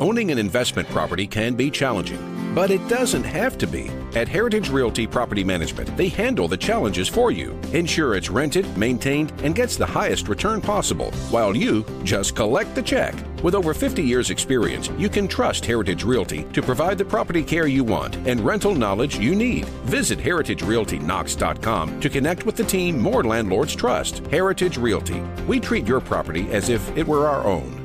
Owning an investment property can be challenging, but it doesn't have to be. At Heritage Realty Property Management, they handle the challenges for you, ensure it's rented, maintained, and gets the highest return possible, while you just collect the check. With over 50 years' experience, you can trust Heritage Realty to provide the property care you want and rental knowledge you need. Visit heritagerealtyknox.com to connect with the team more landlords trust. Heritage Realty. We treat your property as if it were our own.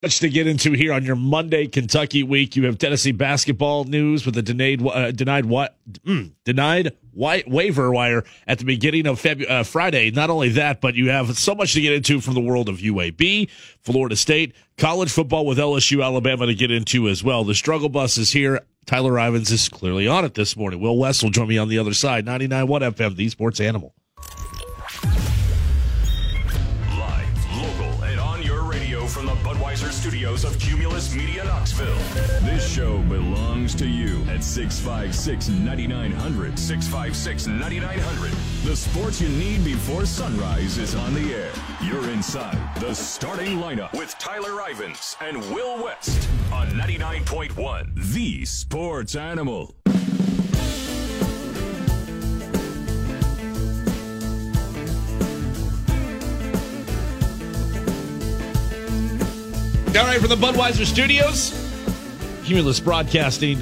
Much to get into here on your Monday Kentucky week. You have Tennessee basketball news with a denied uh, denied what mm, denied white waiver wire at the beginning of February, uh, Friday. Not only that, but you have so much to get into from the world of UAB, Florida State, college football with LSU, Alabama to get into as well. The struggle bus is here. Tyler Ivins is clearly on it this morning. Will West will join me on the other side. 99.1 FM, the Sports Animal. Studios of Cumulus Media Knoxville. This show belongs to you at 656 9900. 656 9900. The sports you need before sunrise is on the air. You're inside the starting lineup with Tyler Ivins and Will West on 99.1. The Sports Animal. All right, from the Budweiser Studios, Cumulus Broadcasting.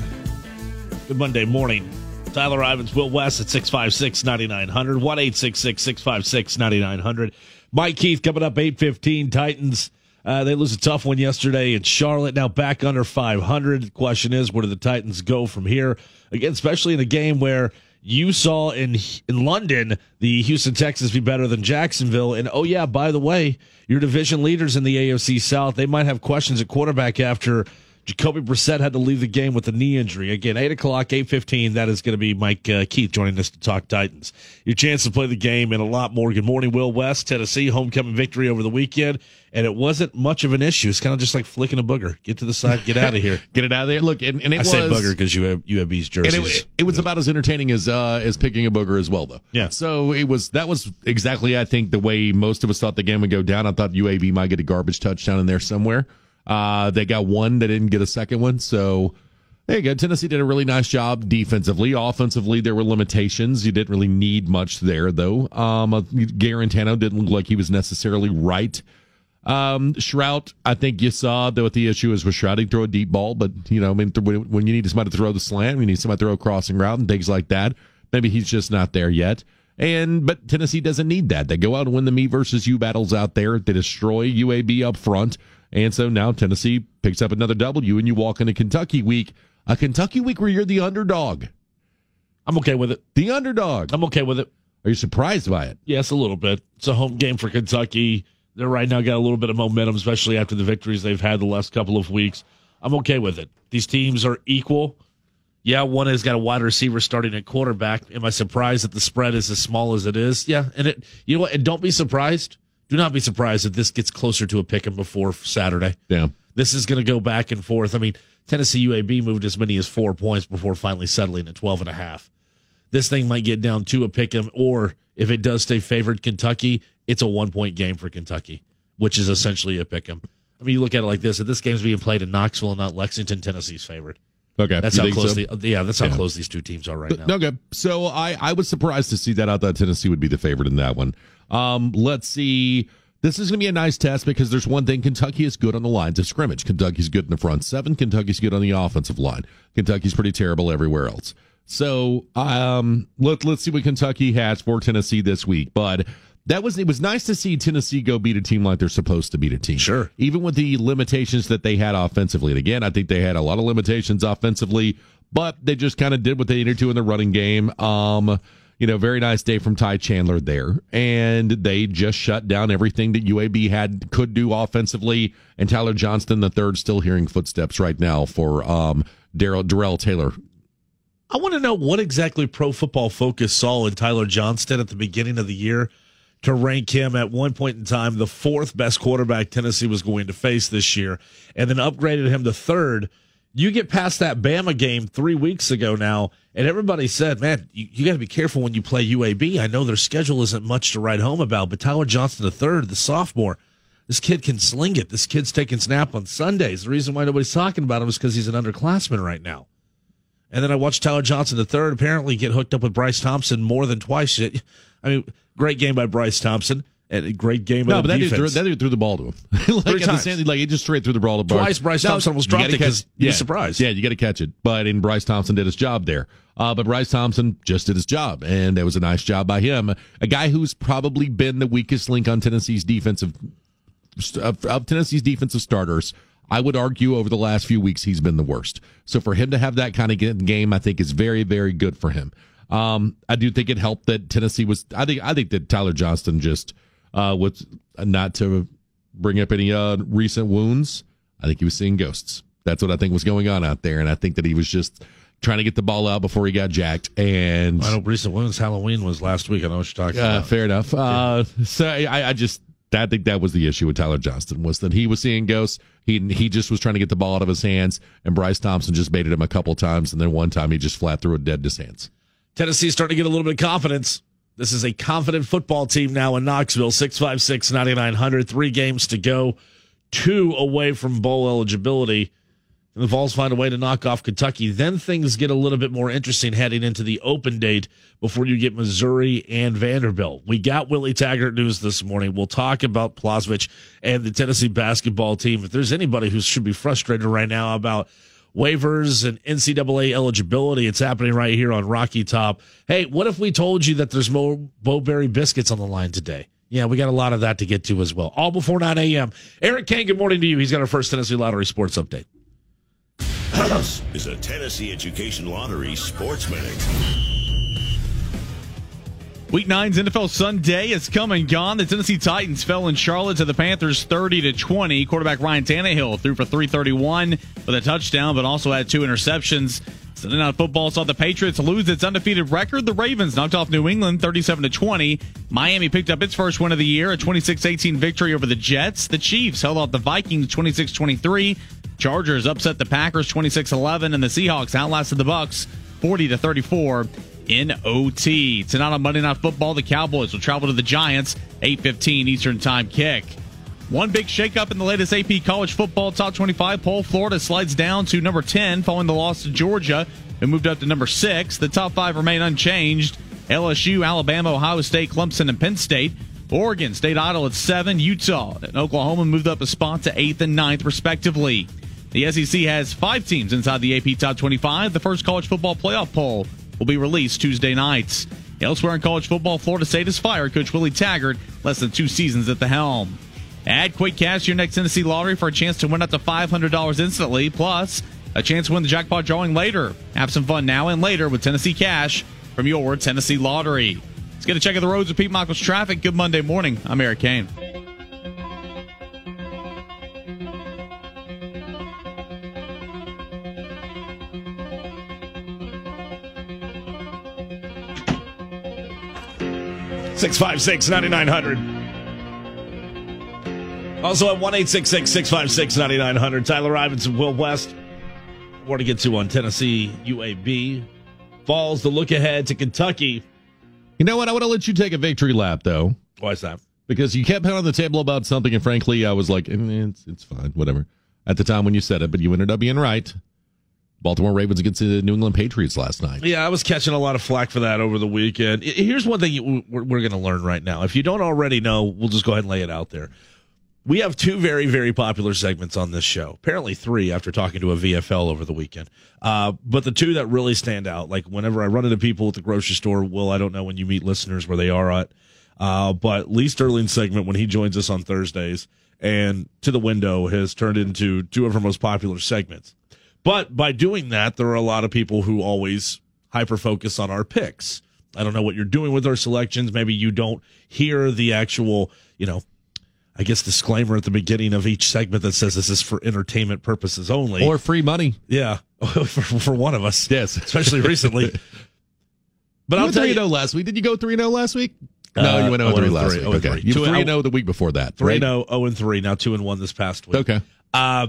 Good Monday morning. Tyler Ivins, Will West at 656 9900, 1 656 9900. Mike Keith coming up 815. Titans, uh, they lose a tough one yesterday in Charlotte. Now back under 500. The question is, where do the Titans go from here? Again, especially in a game where you saw in in London the Houston Texans be better than Jacksonville. And oh yeah, by the way, your division leaders in the AFC South they might have questions at quarterback after Jacoby Brissett had to leave the game with a knee injury. Again, 8 o'clock, 8.15, that is going to be Mike uh, Keith joining us to talk Titans. Your chance to play the game and a lot more. Good morning, Will West, Tennessee, homecoming victory over the weekend. And it wasn't much of an issue. It's kind of just like flicking a booger. Get to the side, get out of here. get it out of there. Look, and, and it I was, say booger because you have UAB's jerseys. And it, it was about as entertaining as uh, as picking a booger as well, though. Yeah. So it was that was exactly I think the way most of us thought the game would go down. I thought UAB might get a garbage touchdown in there somewhere. Uh, they got one. They didn't get a second one. So there you go. Tennessee did a really nice job defensively. Offensively, there were limitations. You didn't really need much there, though. Um, uh, Guarantano didn't look like he was necessarily right. Um, I think you saw that what the issue is with Shrout. He throw a deep ball, but you know, I mean, when you need somebody to throw the slant, you need somebody to throw a crossing route and things like that. Maybe he's just not there yet. And but Tennessee doesn't need that. They go out and win the me versus you battles out there. They destroy UAB up front. And so now Tennessee picks up another W, and you walk into Kentucky week, a Kentucky week where you're the underdog. I'm okay with it. The underdog. I'm okay with it. Are you surprised by it? Yes, a little bit. It's a home game for Kentucky. They're right now got a little bit of momentum, especially after the victories they've had the last couple of weeks. I'm okay with it. These teams are equal. Yeah, one has got a wide receiver starting at quarterback. Am I surprised that the spread is as small as it is? Yeah, and it. You know what? And don't be surprised do not be surprised if this gets closer to a pick before Saturday. Yeah. This is going to go back and forth. I mean, Tennessee UAB moved as many as four points before finally settling at 12 and a half. This thing might get down to a pick 'em, or if it does stay favored Kentucky, it's a one point game for Kentucky, which is essentially a pick 'em. I mean, you look at it like this: if this game's being played in Knoxville and not Lexington, Tennessee's favored. Okay, that's how close. So? The, yeah, that's how yeah. close these two teams are right now. Okay, so I I was surprised to see that. I thought Tennessee would be the favorite in that one. Um, let's see. This is going to be a nice test because there's one thing Kentucky is good on the lines of scrimmage. Kentucky's good in the front seven. Kentucky's good on the offensive line. Kentucky's pretty terrible everywhere else. So um, let let's see what Kentucky has for Tennessee this week. But that was it was nice to see Tennessee go beat a team like they're supposed to beat a team. Sure. Even with the limitations that they had offensively. And again, I think they had a lot of limitations offensively, but they just kind of did what they needed to in the running game. Um, you know, very nice day from Ty Chandler there. And they just shut down everything that UAB had could do offensively. And Tyler Johnston, the third, still hearing footsteps right now for um Darrell Taylor. I want to know what exactly Pro Football Focus saw in Tyler Johnston at the beginning of the year to rank him at one point in time the fourth best quarterback Tennessee was going to face this year, and then upgraded him to third you get past that Bama game three weeks ago now, and everybody said, man, you, you got to be careful when you play UAB. I know their schedule isn't much to write home about, but Tyler Johnston III, the sophomore, This kid can sling it. This kid's taking snap on Sundays. The reason why nobody's talking about him is because he's an underclassman right now. And then I watched Tyler Johnston III apparently get hooked up with Bryce Thompson more than twice. I mean, great game by Bryce Thompson. And a great game. No, but that the dude, threw, that dude threw the ball to him. like, Three times. Sandy, like he just straight threw the ball to Bryce. Twice Bryce Thompson almost dropped gotta it 'cause catch- he yeah. surprised. Yeah, you got to catch it. But in Bryce Thompson did his job there. Uh, but Bryce Thompson just did his job, and it was a nice job by him. A guy who's probably been the weakest link on Tennessee's defensive of, of Tennessee's defensive starters. I would argue over the last few weeks he's been the worst. So for him to have that kind of game, I think is very, very good for him. Um, I do think it helped that Tennessee was. I think I think that Tyler Johnston just uh, was not to bring up any uh, recent wounds. I think he was seeing ghosts. That's what I think was going on out there, and I think that he was just trying to get the ball out before he got jacked. And I know recent women's Halloween was last week. I know what you're talking uh, about. fair enough. Uh, so I, I just I think that was the issue with Tyler Johnston was that he was seeing ghosts. He he just was trying to get the ball out of his hands, and Bryce Thompson just baited him a couple times, and then one time he just flat threw it dead in his hands. Tennessee's starting to get a little bit of confidence. This is a confident football team now in Knoxville. 656 9900. Three games to go. Two away from bowl eligibility. And the Vols find a way to knock off Kentucky. Then things get a little bit more interesting heading into the open date before you get Missouri and Vanderbilt. We got Willie Taggart news this morning. We'll talk about Plavsic and the Tennessee basketball team. If there's anybody who should be frustrated right now about waivers and NCAA eligibility. It's happening right here on Rocky Top. Hey, what if we told you that there's more Bo-Berry biscuits on the line today? Yeah, we got a lot of that to get to as well. All before 9 a.m. Eric Kane, good morning to you. He's got our first Tennessee Lottery Sports Update. This is a Tennessee Education Lottery Sports Minute. Week nine's NFL Sunday is come and gone. The Tennessee Titans fell in Charlotte to the Panthers 30 to 20. Quarterback Ryan Tannehill threw for 331 with a touchdown, but also had two interceptions. Sunday Night Football saw the Patriots lose its undefeated record. The Ravens knocked off New England 37 to 20. Miami picked up its first win of the year, a 26-18 victory over the Jets. The Chiefs held off the Vikings 26-23. Chargers upset the Packers 26-11 and the Seahawks outlasted the Bucks 40 to 34 in OT. Tonight on Monday Night Football, the Cowboys will travel to the Giants, 8:15 Eastern Time kick. One big shakeup in the latest AP College Football Top 25 poll. Florida slides down to number 10 following the loss to Georgia, who moved up to number 6. The top 5 remain unchanged. LSU, Alabama, Ohio State, Clemson, and Penn State. Oregon stayed idle at 7. Utah and Oklahoma moved up a spot to 8th and 9th, respectively. The SEC has five teams inside the AP Top 25. The first college football playoff poll will be released Tuesday nights. Elsewhere in college football, Florida State has fired Coach Willie Taggart less than two seasons at the helm. Add Quick Cash to your next Tennessee lottery for a chance to win up to $500 instantly, plus a chance to win the jackpot drawing later. Have some fun now and later with Tennessee Cash from your Tennessee Lottery. Let's get a check of the roads with Pete Michaels traffic. Good Monday morning. I'm Eric Kane. Six five six ninety nine hundred. Also at one eight six six six five six ninety nine hundred. Tyler Ivinson, Will West. More to get to on Tennessee UAB. Falls the look ahead to Kentucky. You know what? I want to let you take a victory lap though, Why is that? because you kept pounding the table about something, and frankly, I was like, eh, it's it's fine, whatever. At the time when you said it, but you ended up being right. Baltimore Ravens against the New England Patriots last night. Yeah, I was catching a lot of flack for that over the weekend. Here's one thing we're, going to learn right now. If you don't already know, we'll just go ahead and lay it out there. We have two very, very popular segments on this show. Apparently, three after talking to a VFL over the weekend. Uh, but the two that really stand out, like whenever I run into people at the grocery store, Will, I don't know when you meet listeners where they are at, uh, but Lee Sterling's segment when he joins us on Thursdays and To the Window has turned into two of our most popular segments. But by doing that, there are a lot of people who always hyper focus on our picks. I don't know what you're doing with our selections. Maybe you don't hear the actual, you know, I guess disclaimer at the beginning of each segment that says this is for entertainment purposes only. Or free money. yeah, for, for one of us, Yes. especially recently. But You I'll tell 3 you, 0 last week. Did you go 3 0 last week? No, Uh, you went 0 3 last three, week. 0 Okay. three. You Two- were 3 0 the week before that. three right? 0, 0 and three. Now two and one this past week. Okay. Uh,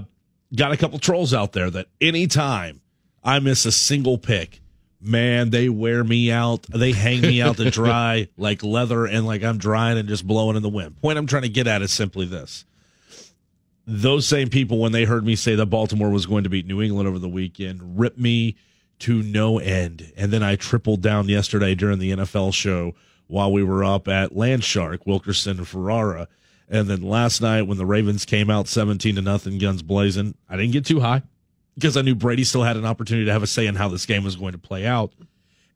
got a couple trolls out there that anytime I miss a single pick, man, they wear me out. They hang me out to dry like leather and like I'm drying and just blowing in the wind. Point I'm trying to get at is simply this. those same people, when they heard me say that Baltimore was going to beat New England over the weekend, ripped me to no end. And then I tripled down yesterday during the NFL show while we were up at Landshark, Wilkerson and Ferrara. And then last night when the Ravens came out 17 to nothing, guns blazing, I didn't get too high because I knew Brady still had an opportunity to have a say in how this game was going to play out.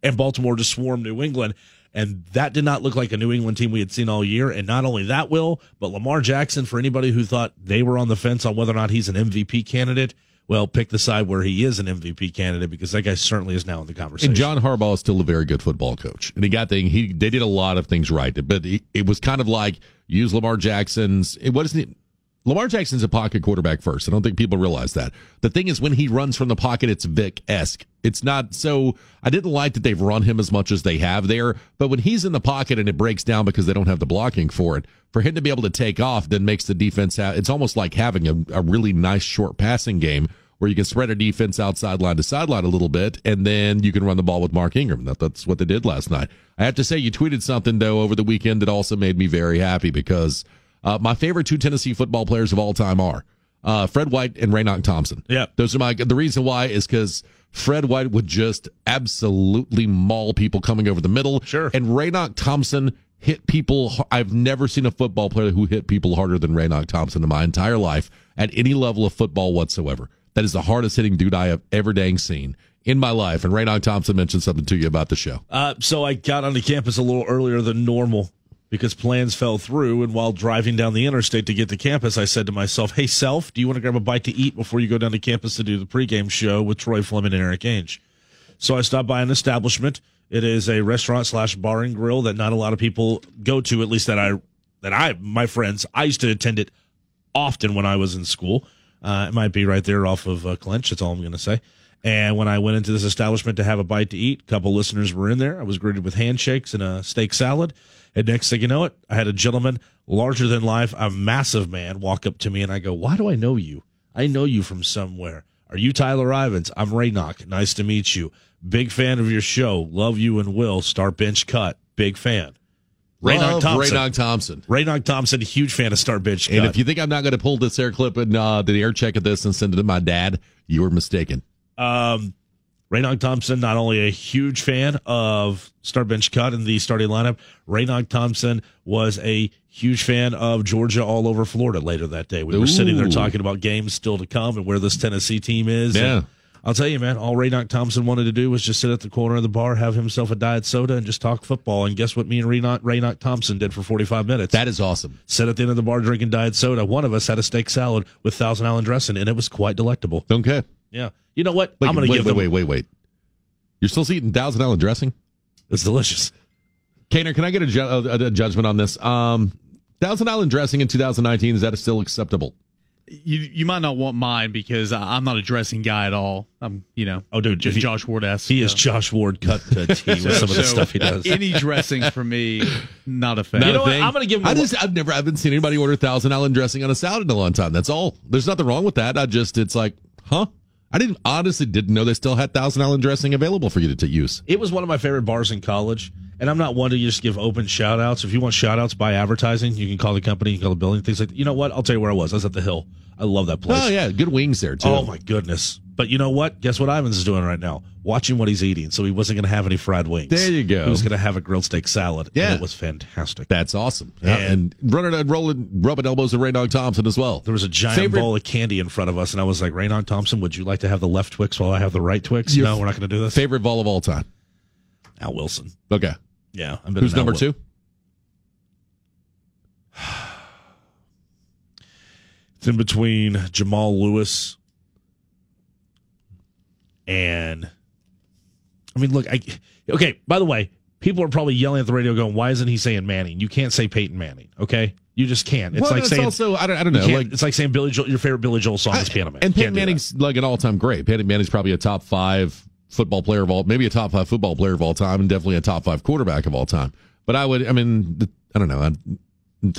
And Baltimore just swarmed New England. And that did not look like a New England team we had seen all year. And not only that, Will, but Lamar Jackson, for anybody who thought they were on the fence on whether or not he's an MVP candidate, well, pick the side where he is an MVP candidate because that guy certainly is now in the conversation. And John Harbaugh is still a very good football coach, and he got the he they did a lot of things right, but he, it was kind of like use Lamar Jackson's. It wasn't. Lamar Jackson's a pocket quarterback first. I don't think people realize that. The thing is, when he runs from the pocket, it's Vick esque. It's not so. I didn't like that they've run him as much as they have there, but when he's in the pocket and it breaks down because they don't have the blocking for it, for him to be able to take off, then makes the defense. It's almost like having a, a really nice short passing game where you can spread a defense outside line to sideline a little bit, and then you can run the ball with Mark Ingram. That, that's what they did last night. I have to say, you tweeted something though over the weekend that also made me very happy because uh, my favorite two Tennessee football players of all time are uh, Fred White and Raynoch Thompson. Yeah, those are my. The reason why is because Fred White would just absolutely maul people coming over the middle. Sure, and Raynoch Thompson hit people. I've never seen a football player who hit people harder than Raynoch Thompson in my entire life at any level of football whatsoever. That is the hardest hitting dude I have ever dang seen in my life. And Raynoch Thompson mentioned something to you about the show. Uh, so I got onto campus a little earlier than normal because plans fell through. And while driving down the interstate to get to campus, I said to myself, Hey, self, do you want to grab a bite to eat before you go down to campus to do the pregame show with Troy Fleming and Erik Ainge? So I stopped by an establishment. It is a restaurant slash bar and grill that not a lot of people go to, at least that I, that I, my friends, I used to attend it often when I was in school. Uh, it might be right there off of uh, Clinch. That's all I'm going to say. And when I went into this establishment to have a bite to eat, a couple listeners were in there. I was greeted with handshakes and a steak salad. And next thing you know it, I had a gentleman larger than life, a massive man, walk up to me and I go, Why do I know you? I know you from somewhere. Are you Tyler Ivans? I'm Raynoch. Nice to meet you. Big fan of your show. Love you and Will. Start bench cut. Big fan. Raynoch Thompson. Raynoch Thompson. Raynoch Thompson, huge fan of Start Bench Cut. And if you think I'm not going to pull this air clip and uh, the air check of this and send it to my dad, you were mistaken. Um, Raynoch Thompson, not only a huge fan of Start Bench Cut in the starting lineup, Raynoch Thompson was a huge fan of Georgia all over Florida later that day. We were sitting there talking about games still to come and where this Tennessee team is. Yeah. And, I'll tell you, man, all Raynoch Thompson wanted to do was just sit at the corner of the bar, have himself a diet soda, and just talk football. And guess what me and Raynoch, Raynoch Thompson did for 45 minutes? That is awesome. Sit at the end of the bar drinking diet soda. One of us had a steak salad with Thousand Island dressing, and it was quite delectable. Okay. Yeah. You know what? Wait, I'm going to give wait, them... wait, wait, wait. wait. You're still eating Thousand Island dressing? It's delicious. Kaner, can I get a, ju- a, a judgment on this? Um, Thousand Island dressing in 2019, is that still acceptable? you you might not want mine because I'm not a dressing guy at all. I'm you know oh dude just Josh Ward s. He is Josh Ward cut to T with some of the stuff he does. Any dressing for me, not a fan. You know what? I'm going to give. Him I just I've never I haven't seen anybody order Thousand Island dressing on a salad in a long time. That's all. There's nothing wrong with that. I just it's like huh. I didn't honestly didn't know they still had Thousand Island dressing available for you to, to use. It was one of my favorite bars in college. And I'm not one to just give open shout outs. If you want shout outs by advertising, you can call the company, you can call the building, things like that. You know what? I'll tell you where I was. I was at the Hill. I love that place. Oh, yeah. Good wings there, too. Oh, my goodness. But you know what? Guess what Ivans is doing right now? Watching what he's eating. So he wasn't going to have any fried wings. There you go. He was going to have a grilled steak salad. Yeah. it was fantastic. That's awesome. Yeah. And, and running and rolling, rubbing elbows with Raynoch Thompson as well. There was a giant Favorite... bowl of candy in front of us, and I was like, Raynoch Thompson, would you like to have the left Twix while I have the right Twix? Your no, we're not going to do this. Favorite ball of all time? Al Wilson. Okay. Yeah. I'm Who's number two? it's in between Jamal Lewis and. I mean, look, I. Okay, by the way, people are probably yelling at the radio going, why isn't he saying Manning? You can't say Peyton Manning, okay? You just can't. It's well, like it's saying also I don't, I don't know. Like it's like saying Billy Joel, your favorite Billy Joel song is Piano Man. And Peyton Manning's like an all time great. Peyton Manning's probably a top five football player of all, maybe a top five football player of all time, and definitely a top five quarterback of all time. But I would, I mean, I don't know. I,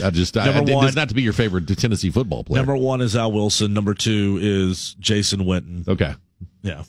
I just, I, number I, one, it's not to be your favorite Tennessee football player. Number one is Al Wilson. Number two is Jason Witten. Okay. Yeah.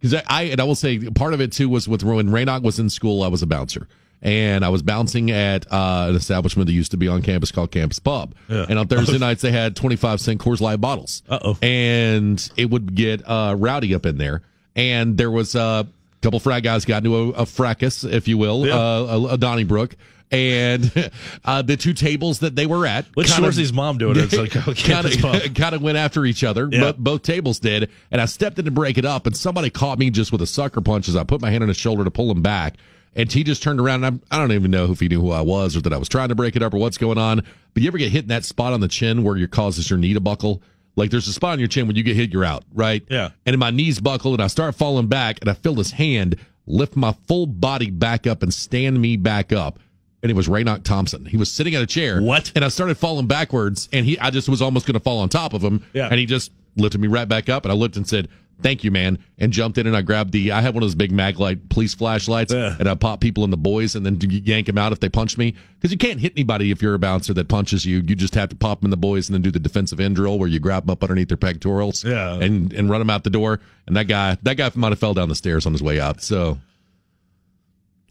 Because I, I, and I will say part of it too was with when Raynoch was in school, I was a bouncer. and I was bouncing at uh, an establishment that used to be on campus called Campus Pub. Yeah. And on Thursday nights, they had 25 cent Coors Light bottles. Uh-oh. And it would get uh, rowdy up in there. And there was uh, a couple frat guys got into a, a fracas, if you will, Yeah. uh, a, a Donnybrook. And uh, the two tables that they were at. Which kind of- store's his mom doing? It? It's like, pub. kind of went after each other. Yeah. But both tables did, and I stepped in to break it up, and somebody caught me just with a sucker punch as I put my hand on his shoulder to pull him back. And he just turned around. And I'm, I don't even know if he knew who I was or that I was trying to break it up or what's going on. But you ever get hit in that spot on the chin where it causes your knee to buckle? Like there's a spot on your chin when you get hit, you're out, right? Yeah. And my knees buckle, and I start falling back, and I feel his hand lift my full body back up and stand me back up. And it was Raynoch Thompson. He was sitting at a chair. What? And I started falling backwards, and he, I just was almost going to fall on top of him. Yeah. And he just lifted me right back up, and I looked and said, "Thank you, man," and jumped in, and I grabbed the. I had one of those big Maglite police flashlights, Yeah. and I pop people in the boys, and then yank them out if they punch me, because you can't hit anybody if you're a bouncer that punches you. You just have to pop them in the boys, and then do the defensive end drill where you grab them up underneath their pectorals, Yeah. and and run them out the door. And that guy, that guy might have fell down the stairs on his way out. So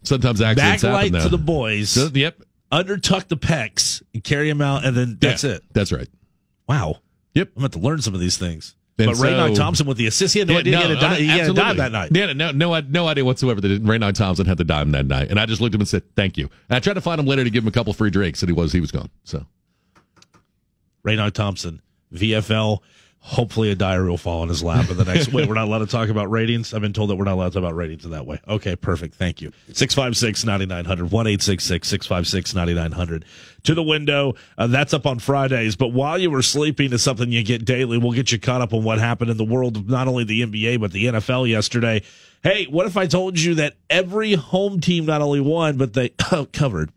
sometimes accidents Backlight happen. to the boys. So, yep, undertuck the pecs and carry him out, and then that's Yeah, it. That's right. Wow. Yep. I'm going to learn some of these things. And but so- Thompson with the assist, he had no idea he had a no, he had a absolutely. dime that night. Yeah, no, no, no idea whatsoever that Raynoch Thompson had the dime that night, and I just looked at him and said, "Thank you." And I tried to find him later to give him a couple free drinks, and he was he was gone. So Raynoch Thompson, VFL. Hopefully, a diary will fall in his lap in the next. Wait, we're not allowed to talk about ratings. I've been told that we're not allowed to talk about ratings in that way. Okay, perfect. Thank you. 656 9900 1 656 9900 to the window. Uh, that's up on Fridays. But while you were sleeping is something you get daily. We'll get you caught up on what happened in the world of not only the NBA, but the NFL yesterday. Hey, what if I told you that every home team not only won, but they covered?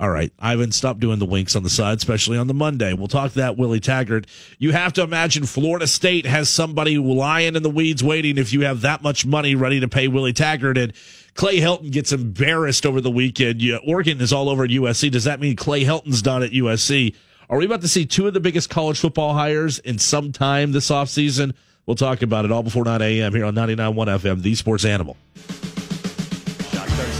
All right, Ivan, stop doing the winks on the side, especially on the Monday. We'll talk that Willie Taggart. You have to imagine Florida State has somebody lying in the weeds waiting if you have that much money ready to pay Willie Taggart. And Clay Helton gets embarrassed over the weekend. Oregon is all over USC. Does that mean Clay Helton's done at USC? Are we about to see two of the biggest college football hires in some time this offseason? We'll talk about it all before 9 a.m. here on 99.1 FM, The Sports Animal.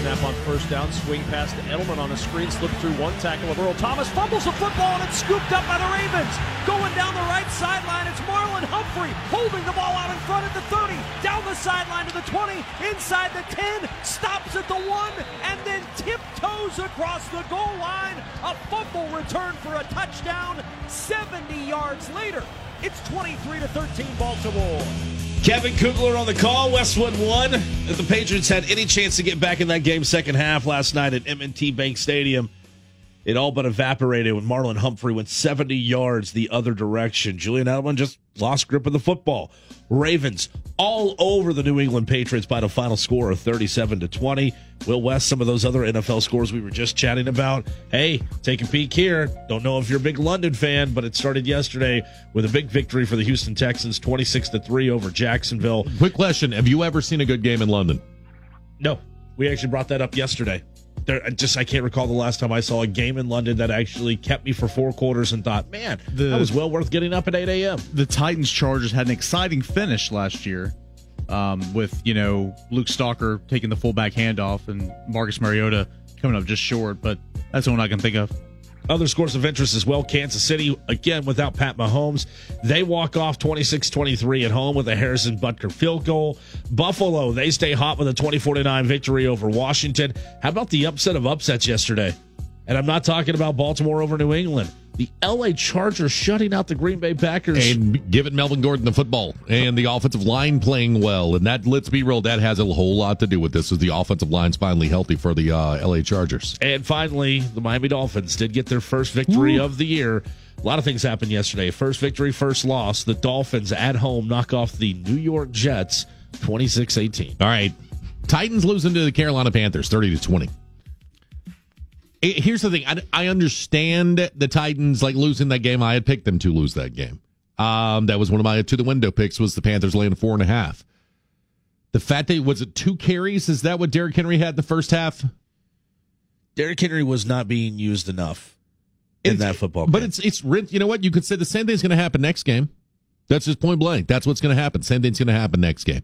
Snap on first down, swing pass to Edelman on a screen, slip through one tackle of Earl Thomas, fumbles the football, and it's scooped up by the Ravens. Going down the right sideline, it's Marlon Humphrey holding the ball out in front at the 30, down the sideline to the 20, inside the 10, stops at the 1, and then tiptoes across the goal line. A fumble return for a touchdown 70 yards later. It's 23 to 13 Baltimore. Kevin Kugler on the call. Westwood One. If the Patriots had any chance to get back in that game second half last night at M&T Bank Stadium, it all but evaporated when Marlon Humphrey went 70 yards the other direction. Julian Edelman just lost grip of the football. Ravens all over the New England Patriots by the final score of 37 to 20. Will West, some of those other NFL scores we were just chatting about. Hey, take a peek here. Don't know if you're a big London fan, but it started yesterday with a big victory for the Houston Texans, 26 to 3 over Jacksonville. quick question: Have you ever seen a good game in London? No, we actually brought that up yesterday. There, I just I can't recall the last time I saw a game in London that actually kept me for four quarters and thought, man, The- that was well worth getting up at 8 a.m. the Titans Chargers had an exciting finish last year um, with, you know, Luke Stocker taking the fullback handoff and Marcus Mariota coming up just short, but that's the one I can think of. Other scores of interest as well. Kansas City, again, without Pat Mahomes. They walk off 26 23 at home with a Harrison Butker field goal. Buffalo, they stay hot with a 24 9 victory over Washington. How about the upset of upsets yesterday? And I'm not talking about Baltimore over New England. The LA Chargers shutting out the Green Bay Packers. And giving Melvin Gordon the football and the offensive line playing well, and that let's be real, that has a whole lot to do with this. Is the offensive line's finally healthy for the uh, LA Chargers? And finally, the Miami Dolphins did get their first victory of the year. A lot of things happened yesterday. First victory, first loss. The Dolphins at home knock off the New York Jets 26 18. All right. Titans losing to the Carolina Panthers 30 to 20. Here's the thing. I, I understand the Titans like losing that game. I had picked them to lose that game. Um, that was one of my to the window picks was the Panthers laying four and a half. The fact that was it two carries? Is that what Derrick Henry had the first half? Derrick Henry was not being used enough in It's- that football But it's it's you know what? You could say the same thing's going to happen next game. That's just point blank. That's what's going to happen. Same thing's going to happen next game.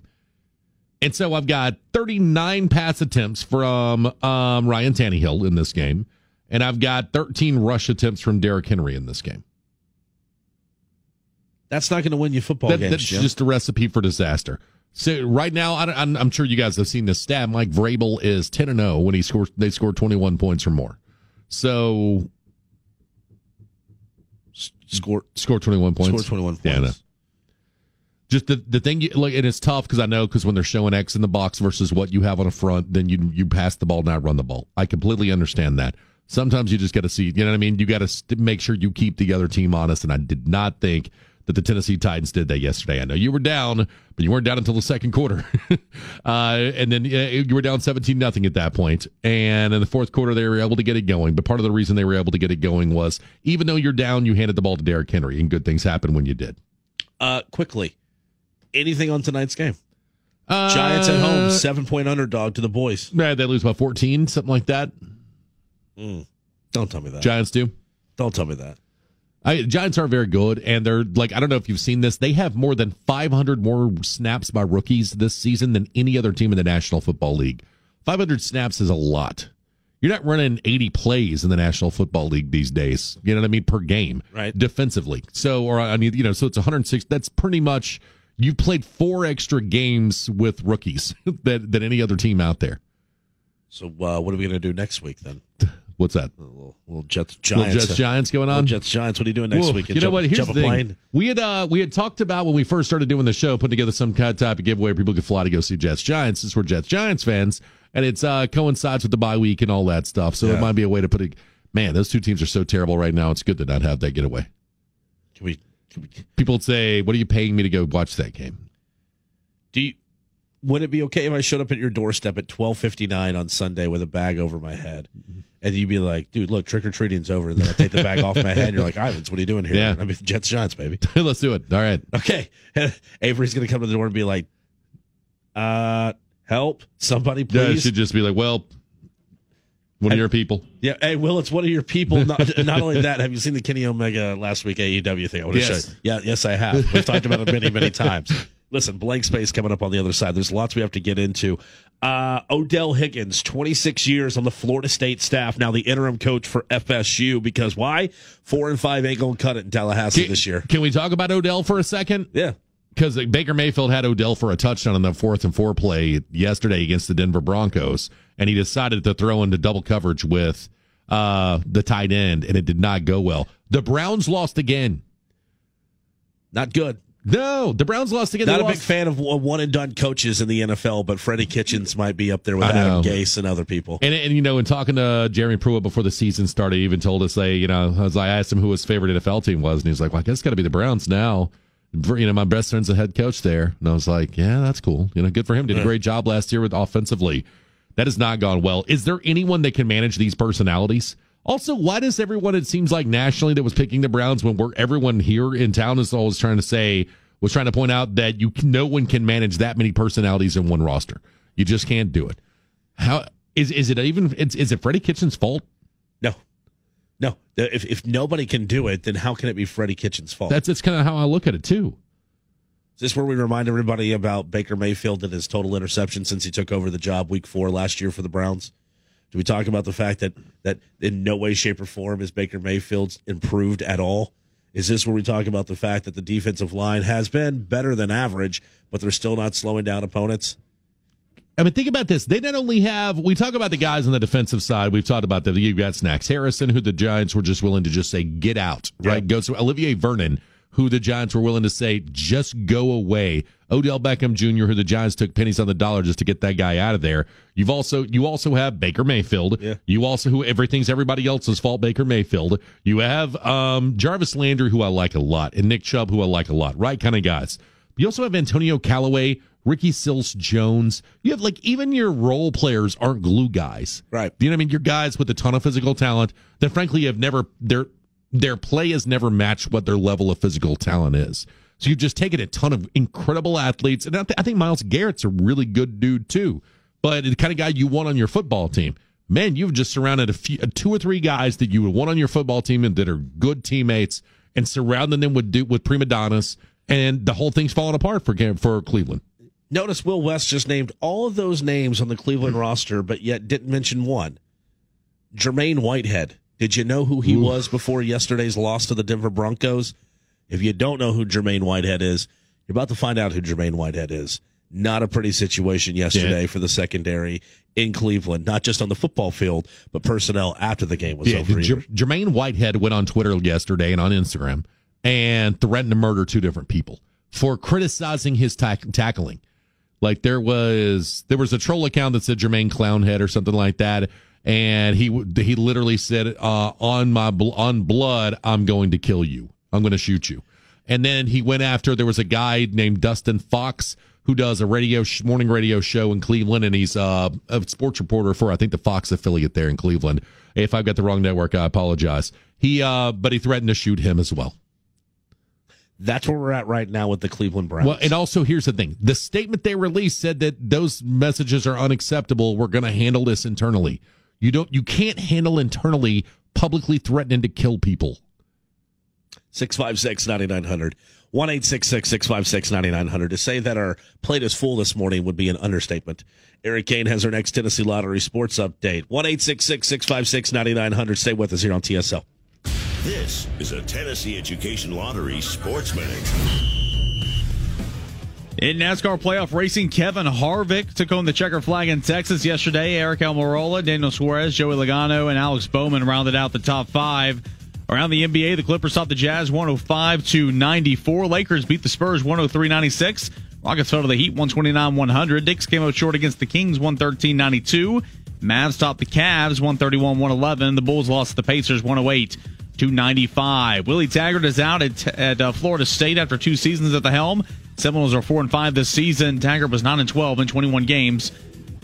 And so I've got 39 pass attempts from um, Ryan Tannehill in this game, and I've got 13 rush attempts from Derrick Henry in this game. That's not going to win you football That- games. that's Jim. just a recipe for disaster. So right now, I, I'm, I'm sure you guys have seen this stat. Mike Vrabel is 10 and 0 when he scores. They scored 21 points or more. So score score 21 points. score 21 points. Yeah. Just the the thing you like and it's tough because i know because when they're showing x in the box versus what you have on the front then you you pass the ball not run the ball. I completely understand that. Sometimes you just got to see you know what i mean? You got to st- make sure you keep the other team honest and i did not think that the tennessee titans did that yesterday. I know you were down but you weren't down until the second quarter. Uh, and then uh, you were down 17 nothing at that point. and in the fourth quarter they were able to get it going. But part of the reason they were able to get it going was even though you're down you handed the ball to Derrick henry and good things happen when you did. Uh, quickly, anything on tonight's game? uh, Giants at home, seven point underdog to the boys. Yeah, they lose by 14, something like that. Don't tell me that. Giants do. Don't tell me that. I, Giants are very good, and they're like I don't know if you've seen this. They have more than 500 more snaps by rookies this season than any other team in the National Football League. 500 snaps is a lot. You're not running 80 plays in the National Football League these days. You know what I mean per game, Right. Defensively. So, or I mean, you know, so it's 106. That's pretty much you've played four extra games with rookies that than any other team out there. So, uh, what are we going to do next week then? What's that? A little, little Jets Little Giants. Jets Giants going Little on. Jets Giants. What are you doing next Well, week? You know jump, what? Here's the thing. plane? We had uh we had talked about when we first started doing the show, putting together some kind of type of giveaway where people could fly to go see Jets Giants. Since we're Jets Giants fans, and it's uh coincides with the bye week and all that stuff. So it might be a way to put it. Man, those two teams are so terrible right now. It's good to not have that getaway. Can we? People would say, "What are you paying me to go watch that game?" do you, would it be okay if I showed up at your doorstep at twelve fifty nine on Sunday with a bag over my head, and you'd be like, "Dude, look, trick or treating's over." And then I take the bag off my head, and you're like, "Ivans, what are you doing here?" Yeah. I mean, Jets Giants, baby. Let's do it. All right. Okay, Avery's gonna come to the door and be like, "Uh, help, somebody, Yeah, please." should just be like, "Well, one of your people." Yeah, hey, Will, it's one of your people. Not, not only that, have you seen the Kenny Omega last week AEW thing? I want to Yes. show you. Yeah, yes, I have. We've talked about it many, many times. Listen, blank space coming up on the other side. There's lots we have to get into. Uh, Odell Haggins, 26 years on the Florida State staff, now the interim coach for FSU. Because why? Four and five ain't gonna cut it in Tallahassee Can, this year. can we talk about Odell for a second? Yeah, because Baker Mayfield had Odell for a touchdown on the fourth and four play yesterday against the Denver Broncos, and he decided to throw into double coverage with uh, the tight end, and it did not go well. The Browns lost again. not good. No, the Browns lost again. They Not a lost- big fan of one and done coaches in the NFL, but Freddie Kitchens might be up there with. Adam Gase and other people. And, and you know, in talking to Jeremy Pruitt before the season started, he even told us, "Say, you know, I was I asked him who his favorite NFL team was, and he's like, well, I guess it's got to be the Browns now. You know, my best friend's the head coach there, and I was like, yeah, that's cool. You know, good for him. Did a great job last year with offensively. That has not gone well. Is there anyone that can manage these personalities? Also, why does everyone it seems like nationally that was picking the Browns when we're everyone here in town is always trying to say was trying to point out that you no one can manage that many personalities in one roster. You just can't do it. How is is it even? Is, is it Freddie Kitchen's fault? No, no. If if nobody can do it, then how can it be Freddie Kitchen's fault? That's it's kind of how I look at it too. Is this where we remind everybody about Baker Mayfield and his total interception since he took over the job week four last year for the Browns? Do we talk about the fact that that in no way, shape, or form is Baker Mayfield's improved at all? Is this where we talk about the fact that the defensive line has been better than average, but they're still not slowing down opponents? I mean, think about this. They not only have, we talk about the guys on the defensive side. We've talked about that. You've got Snacks Harrison, who the Giants were just willing to just say, get out, right? Go to Olivier Vernon, who the Giants were willing to say, just go away. Odell Beckham Jr., who the Giants took pennies on the dollar just to get that guy out of there. You've also, you also have Baker Mayfield. Yeah. You also, who everything's everybody else's fault, Baker Mayfield. You have, um, Jarvis Landry, who I like a lot, and Nick Chubb, who I like a lot, right? Kind of guys. You also have Antonio Callaway, Ricky Seals Jones. You have like even your role players aren't glue guys. Right. You know what I mean? You're guys with a ton of physical talent that frankly have never their their play has never matched what their level of physical talent is. So you've just taken a ton of incredible athletes, and I, th- I think Myles Garrett's a really good dude too. But the kind of guy you want on your football team, man, you've just surrounded a few, two or three guys that you would want on your football team and that are good teammates, and surrounding them with with prima donnas, and the whole thing's falling apart for for Cleveland. Notice Will West just named all of those names on the Cleveland hmm. roster, but yet didn't mention one. Jermaine Whitehead. Did you know who he Oof. was before yesterday's loss to the Denver Broncos? If you don't know who Jermaine Whitehead is, you're about to find out who Jermaine Whitehead is. Not a pretty situation yesterday Yeah. for the secondary in Cleveland, not just on the football field, but personnel after the game was Yeah, over. Jer- Jermaine Whitehead went on Twitter yesterday and on Instagram and threatened to murder two different people for criticizing his tack- tackling. Like there was there was a troll account that said Jermaine Clownhead or something like that, and he he literally said uh, on my on blood I'm going to kill you. I'm going to shoot you. And then he went after there was a guy named Dustin Fox who does a radio sh- morning radio show in Cleveland, and he's uh, a sports reporter for I think the Fox affiliate there in Cleveland. If I've got the wrong network, I apologize. He uh, but he threatened to shoot him as well. That's where we're at right now with the Cleveland Browns. Well, and also here's the thing: the statement they released said that those messages are unacceptable. We're going to handle this internally. You don't, you can't handle internally publicly threatening to kill people. 656 9900. 1 656 9900. To say that our plate is full this morning would be an understatement. Eric Kane has our next Tennessee Lottery Sports Update. 1 656 9900. Stay with us here on TSL. This is a Tennessee Education Lottery Sports Minute. In NASCAR playoff racing, Kevin Harvick took home the checker flag in Texas yesterday. Eric Almirola, Daniel Suarez, Joey Logano, and Alex Bowman rounded out the top five. Around the NBA, the Clippers topped the Jazz 105 to 94. Lakers beat the Spurs 103 96. Rockets fell to the Heat 129 100. Knicks came out short against the Kings 113 92. Mavs topped the Cavs 131 111. The Bulls lost to the Pacers 108 to 95. Willie Taggart is out at, at uh, Florida State after two seasons at the helm. Seminoles are 4 and 5 this season. Taggart was 9 and 12 in 21 games.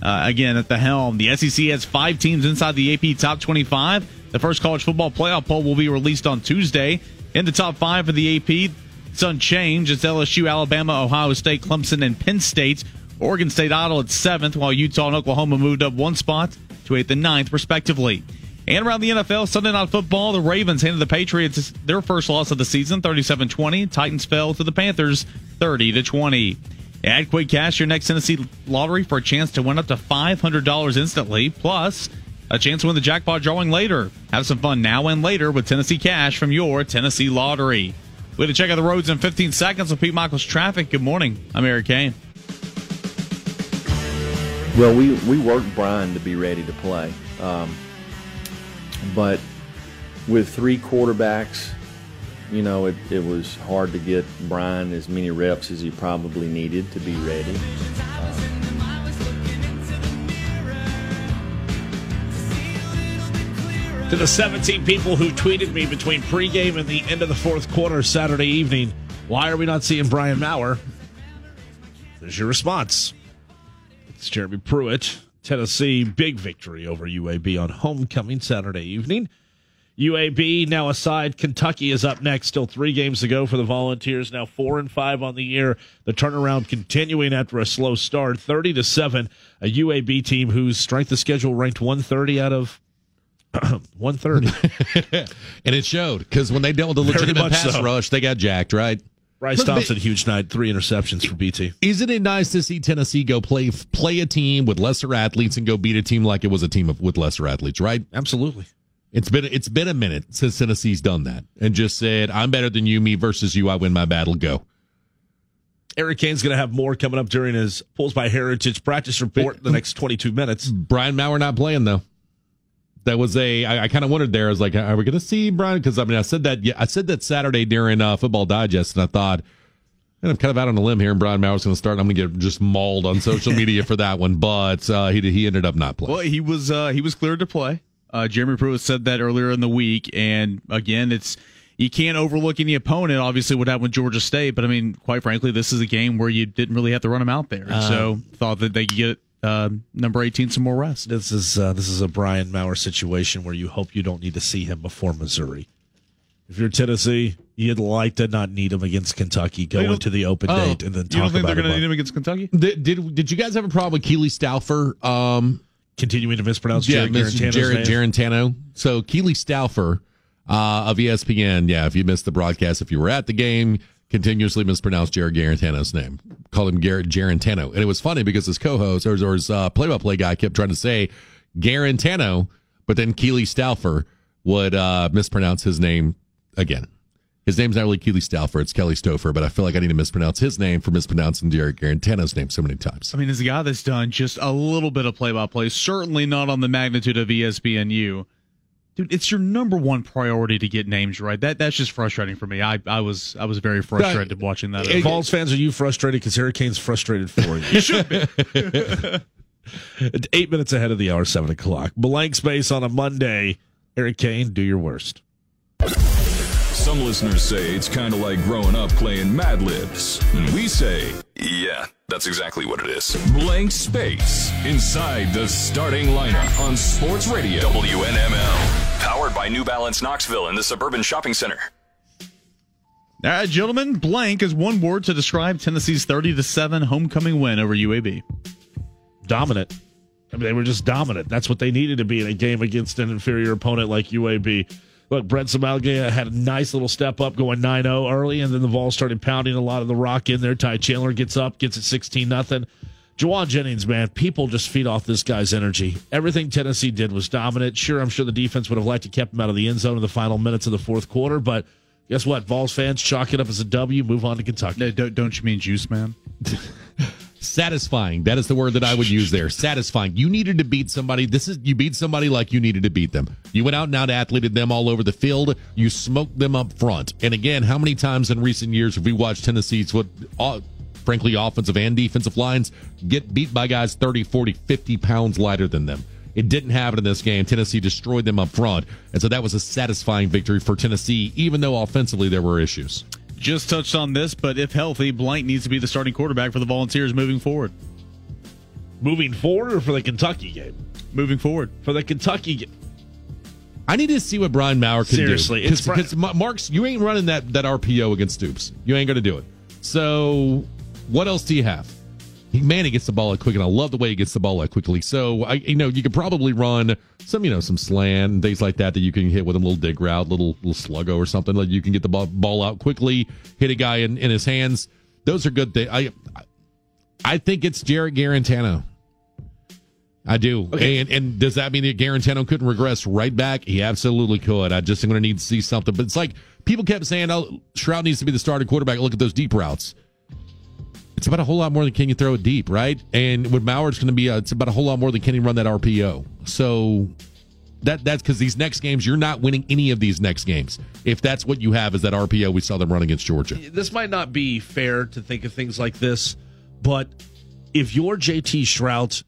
Uh, again at the helm. The SEC has five teams inside the AP top 25. The first college football playoff poll will be released on Tuesday. In the top five for the AP, it's unchanged. It's LSU, Alabama, Ohio State, Clemson, and Penn State. Oregon State idle at seventh, while Utah and Oklahoma moved up one spot to eighth and ninth, respectively. And around the NFL, Sunday Night Football, the Ravens handed the Patriots their first loss of the season, 37-20. Titans fell to the Panthers, 30-20. Add Quick Cash your next Tennessee lottery for a chance to win up to $500 instantly, plus a chance to win the jackpot drawing later. Have some fun now and later with Tennessee Cash from your Tennessee Lottery. We're going to check out the roads in 15 seconds with Pete Michaels Traffic. Good morning. I'm Eric Kane. Well, we, we worked Brian to be ready to play. Um, but with three quarterbacks, you know, it, it was hard to get Brian as many reps as he probably needed to be ready. To the 17 people who tweeted me between pregame and the end of the fourth quarter Saturday evening, why are we not seeing Brian Maurer? There's your response. It's Jeremy Pruitt. Tennessee, big victory over UAB on homecoming Saturday evening. UAB now aside. Kentucky is up next. Still three games to go for the Volunteers. Now four and five on the year. The turnaround continuing after a slow start. Thirty to seven. A UAB team whose strength of schedule ranked one thirty out of one thirty. And it showed because when they dealt with the Very legitimate pass so. rush, they got jacked, right? Bryce Look, Thompson, they- huge night, three interceptions for BT. Isn't it nice to see Tennessee go play play a team with lesser athletes and go beat a team like it was a team of, with lesser athletes, right? Absolutely. It's been it's been a minute since Tennessee's done that and just said, "I'm better than you, me versus you. I win my battle. Go." Eric Kane's going to have more coming up during his Pulls by Heritage practice report in the next 22 minutes. Brian Maurer not playing though. That was a. I, I kind of wondered there. I was like, are we going to see Brian? Because I mean, I said that. Yeah, I said that Saturday during uh, Football Digest, and I thought, and I'm kind of out on a limb here, and Brian Maurer's going to start. I'm going to get just mauled on social media for that one, but uh, he he ended up not playing. Well, he was uh, he was cleared to play. Uh, Jeremy Pruitt said that earlier in the week, and again, it's you can't overlook any opponent. Obviously, what happened with Georgia State, but I mean, quite frankly, this is a game where you didn't really have to run him out there. And so thought that they could get uh, number eighteen some more rest. This is uh, this is a Brian Maurer situation where you hope you don't need to see him before Missouri. If you're Tennessee, you'd like to not need him against Kentucky. Go You into the open Oh, date and then you talk don't think about they're going to him need him against Kentucky? Did, did did you guys have a problem with Keely Stauffer? Um, continuing to mispronounce yeah, Jared Miss Jared. Guarantano. So Keely Stauffer uh, of ESPN. Yeah, if you missed the broadcast, if you were at the game, continuously mispronounced Jared Guarantano's name. called him Garrett Garantano. And it was funny because his co-host or, or his uh, play-by-play guy kept trying to say Guarantano, but then Keely Stauffer would uh, mispronounce his name again. His name's not really Keely Stauffer, it's Kelly Stouffer, but I feel like I need to mispronounce his name for mispronouncing Derek Guarantano's name so many times. I mean, as a guy that's done just a little bit of play by play, certainly not on the magnitude of ESPNU. Dude, it's your number one priority to get names right. That that's just frustrating for me. I, I was I was very frustrated watching that. Vols fans, are you frustrated because Hurricanes frustrated for you? you should be. Eight minutes ahead of the hour, seven o'clock. Blank space on a Monday. Erik Ainge, do your worst. Some listeners say it's kind of like growing up playing Mad Libs. And we say, yeah, that's exactly what it is. Blank space inside the starting lineup on Sports Radio WNML. Powered by New Balance Knoxville in the Suburban Shopping Center. All right, gentlemen, blank is one word to describe Tennessee's 30 to 7 homecoming win over UAB. Dominant. I mean, they were just dominant. That's what they needed to be in a game against an inferior opponent like UAB. Look, Brent Cimaglia had a nice little step up going 9 0 early, and then the Vols started pounding a lot of the rock in there. Ty Chandler gets up, gets it 16 nothing. Jauan Jennings, man, people just feed off this guy's energy. Everything Tennessee did was dominant. Sure, I'm sure the defense would have liked to kept him out of the end zone in the final minutes of the fourth quarter, but guess what? Vols fans chalk it up as a W, move on to Kentucky. No, don't, don't you mean juice, man? Satisfying. That is the word that I would use there. Satisfying. You needed to beat somebody. This is you beat somebody like you needed to beat them. You went out and out athleted them all over the field. You smoked them up front. And again, how many times in recent years have we watched Tennessee's what uh, frankly offensive and defensive lines get beat by guys 30, 40, 50 pounds lighter than them? It didn't happen in this game. Tennessee destroyed them up front. And so that was a satisfying victory for Tennessee, even though offensively there were issues. Just touched on this, but if healthy, Blank needs to be the starting quarterback for the Volunteers moving forward. Moving forward or for the Kentucky game? Moving forward. For the Kentucky game. I need to see what Brian Maurer can Seriously, do. it's Bri- Because Marks, you ain't running that, that RPO against Stoops. You ain't going to do it. So, what else do you have? He, man, he gets the ball out quick, and I love the way he gets the ball out quickly. So, I, you know, you could probably run some, you know, some slant and things like that that you can hit with a little dig route, little little sluggo or something. Like you can get the ball, ball out quickly, hit a guy in, in his hands. Those are good things. I, I think it's Jarrett Guarantano. I do. Okay. And, and does that mean that Guarantano couldn't regress right back? He absolutely could. I just am going to need to see something. But it's like people kept saying, oh, Shrout needs to be the starting quarterback. Look at those deep routes. It's about a whole lot more than can you throw it deep, right? And with Maurer, it's going to be, a, it's about a whole lot more than can he run that RPO. So that that's because these next games, you're not winning any of these next games. If that's what you have is that RPO we saw them run against Georgia. This might not be fair to think of things like this, but if you're JT Shrout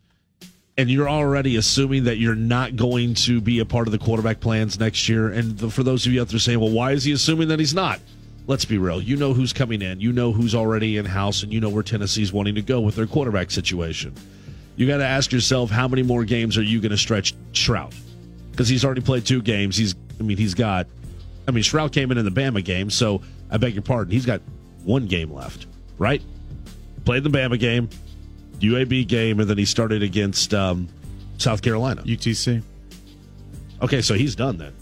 and you're already assuming that you're not going to be a part of the quarterback plans next year, and the, for those of you out there saying, well, why is he assuming that he's not? Let's be real. You know who's coming in. You know who's already in house, and you know where Tennessee's wanting to go with their quarterback situation. You got to ask yourself, how many more games are you going to stretch Shrout? Because he's already played two games. He's, I mean, he's got. I mean, Shrout came in in the Bama game, so I beg your pardon. He's got one game left, right? Played the Bama game, UAB game, and then he started against um, South Carolina. UTC. Okay, so he's done then.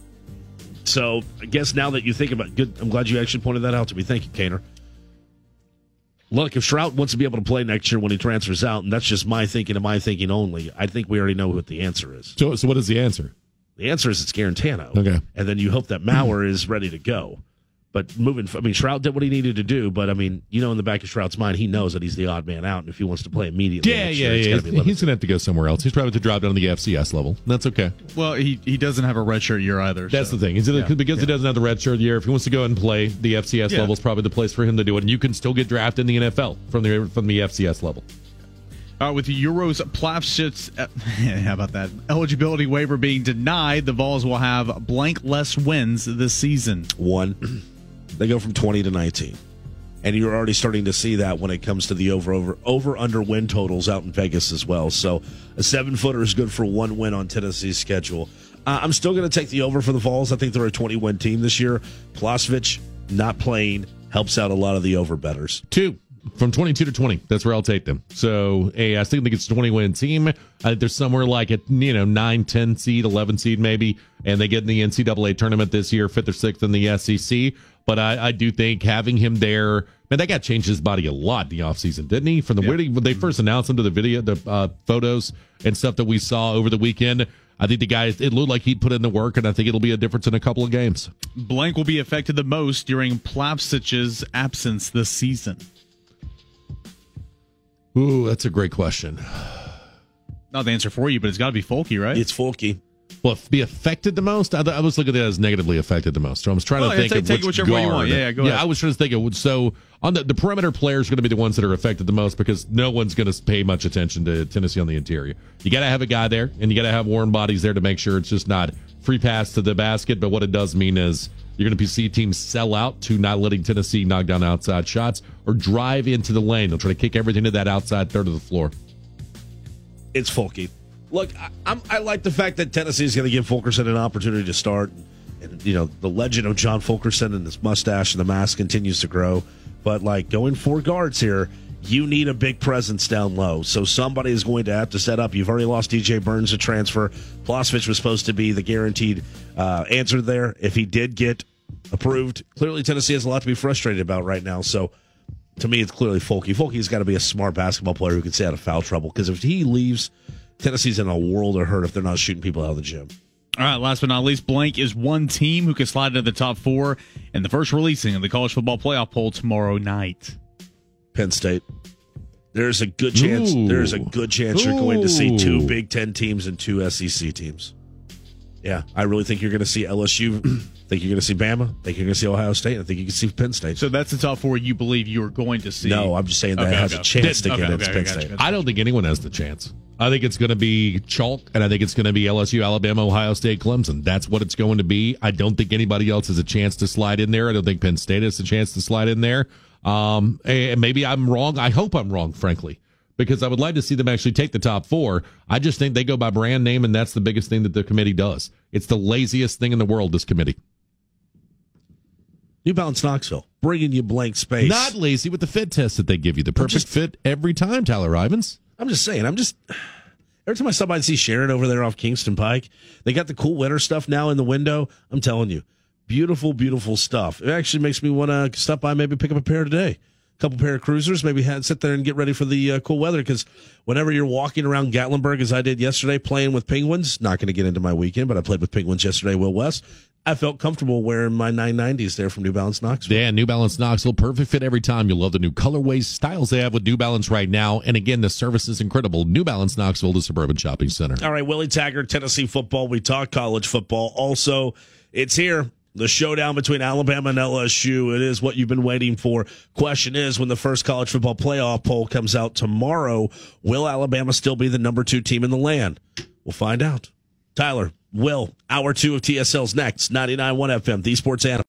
So I guess now that you think about good, I'm glad you actually pointed that out to me. Thank you, Kaner. Look, if Shrout wants to be able to play next year when he transfers out, and that's just my thinking and my thinking only, I think we already know what the answer is. So, so what is the answer? The answer is it's Guarantano. Okay. And then you hope that Maurer is ready to go. But moving, I mean, Shrout did what he needed to do, but I mean, you know, in the back of Shrout's mind, he knows that he's the odd man out, and if he wants to play immediately, Yeah, next yeah, year, yeah. gotta. He's going to have to go somewhere else. He's probably to drop down to the FCS level. That's okay. Well, he, he doesn't have a redshirt year either. That's so. the thing. Is it Yeah. because he doesn't have the red shirt year? If he wants to go and play, the FCS Yeah. level is probably the place for him to do it. And you can still get drafted in the NFL from the from the FCS level. Uh, with the Uros Plavsic, uh, how about that? Eligibility waiver being denied, the Vols will have blank less wins this season. one. They go from 20 to 19. And you're already starting to see that when it comes to the over over over under win totals out in Vegas as well. So a seven footer is good for one win on Tennessee's schedule. Uh, I'm still going to take the over for the Vols. I think they're a 20 win team this year. Plavsic not playing helps out a lot of the over betters. Two. From 22 to 20. That's where I'll take them. So, hey, I still think it's a 20 win team. I think there's somewhere like a, you know, 9, 10 seed, 11 seed maybe, and they get in the NCAA tournament this year, fifth or sixth in the SEC. But I, I do think having him there, man, that guy changed his body a lot in the offseason, didn't he? From the yeah. when they first announced him to the video, the uh, photos and stuff that we saw over the weekend. I think the guy, it looked like he'd put in the work, and I think it'll be a difference in a couple of games. Blank will be affected the most during Plavsic's absence this season. Ooh, that's a great question. Not the answer for you, but it's got to be Folky, right? It's Folky. Well, be affected the most. I, I, was looking at it as negatively affected the most. So I was trying well, to think take, of take which guard. you want. Yeah, yeah, go ahead. I was trying to think of so on the the perimeter players are going to be the ones that are affected the most because no one's going to pay much attention to Tennessee on the interior. You got to have a guy there, and you got to have warm bodies there to make sure it's just not free pass to the basket. But what it does mean is you're going to see teams sell out to not letting Tennessee knock down outside shots or drive into the lane. They'll try to kick everything to that outside third of the floor. It's Folky. Look, I, I like the fact that Tennessee is going to give Fulkerson an opportunity to start. And, you know, the legend of John Fulkerson and his mustache and the mask continues to grow. But, like, going four guards here, you need a big presence down low. So somebody is going to have to set up. You've already lost DJ Burns to transfer. Plavsic was supposed to be the guaranteed uh, answer there. If he did get approved, clearly Tennessee has a lot to be frustrated about right now. So to me, it's clearly Folky. Folky's got to be a smart basketball player who can stay out of foul trouble because if he leaves – Tennessee's in a world of hurt if they're not shooting people out of the gym. All right, last but not least, blank is one team who can slide into the top four in the first releasing of the college football playoff poll tomorrow night. Penn State. There's a good chance. Ooh. There's a good chance you're going to see two Big Ten teams and two SEC teams. Yeah, I really think you're going to see LSU. think you're going to see Bama. think you're going to see Ohio State. I think you can see Penn State. So that's the top four you believe you are going to see. No, I'm just saying that okay, has okay. a chance to okay, get okay, Penn State. I don't think anyone has the chance. I think it's going to be chalk, and I think it's going to be LSU, Alabama, Ohio State, Clemson. That's what it's going to be. I don't think anybody else has a chance to slide in there. I don't think Penn State has a chance to slide in there. Um, and maybe I'm wrong. I hope I'm wrong, frankly, because I would like to see them actually take the top four. I just think they go by brand name, and that's the biggest thing that the committee does. It's the laziest thing in the world, this committee. New Balance Knoxville, bringing you blank space. Not lazy with the fit test that they give you. The perfect just, fit every time, Tyler Ivins. I'm just saying. I'm just every time I stop by and see Sharon over there off Kingston Pike, they got the cool winter stuff now in the window. I'm telling you, beautiful, beautiful stuff. It actually makes me want to stop by, maybe pick up a pair today. A couple pair of cruisers, maybe had, sit there and get ready for the uh, cool weather. Because whenever you're walking around Gatlinburg, as I did yesterday, playing with penguins, not going to get into my weekend, but I played with penguins yesterday. Will West, I felt comfortable wearing my 990s there from New Balance Knoxville. Yeah, New Balance Knoxville, perfect fit every time. You'll love the new colorways, styles they have with New Balance right now. And again, the service is incredible. New Balance Knoxville, the suburban shopping center. All right, Willie Taggart, Tennessee football. We talk college football. Also, it's here. The showdown between Alabama and LSU. It is what you've been waiting for. Question is, when the first college football playoff poll comes out tomorrow, will Alabama still be the number two team in the land? We'll find out. Tyler, Will, hour two of TSL's next. 99.1 FM, the sports animal.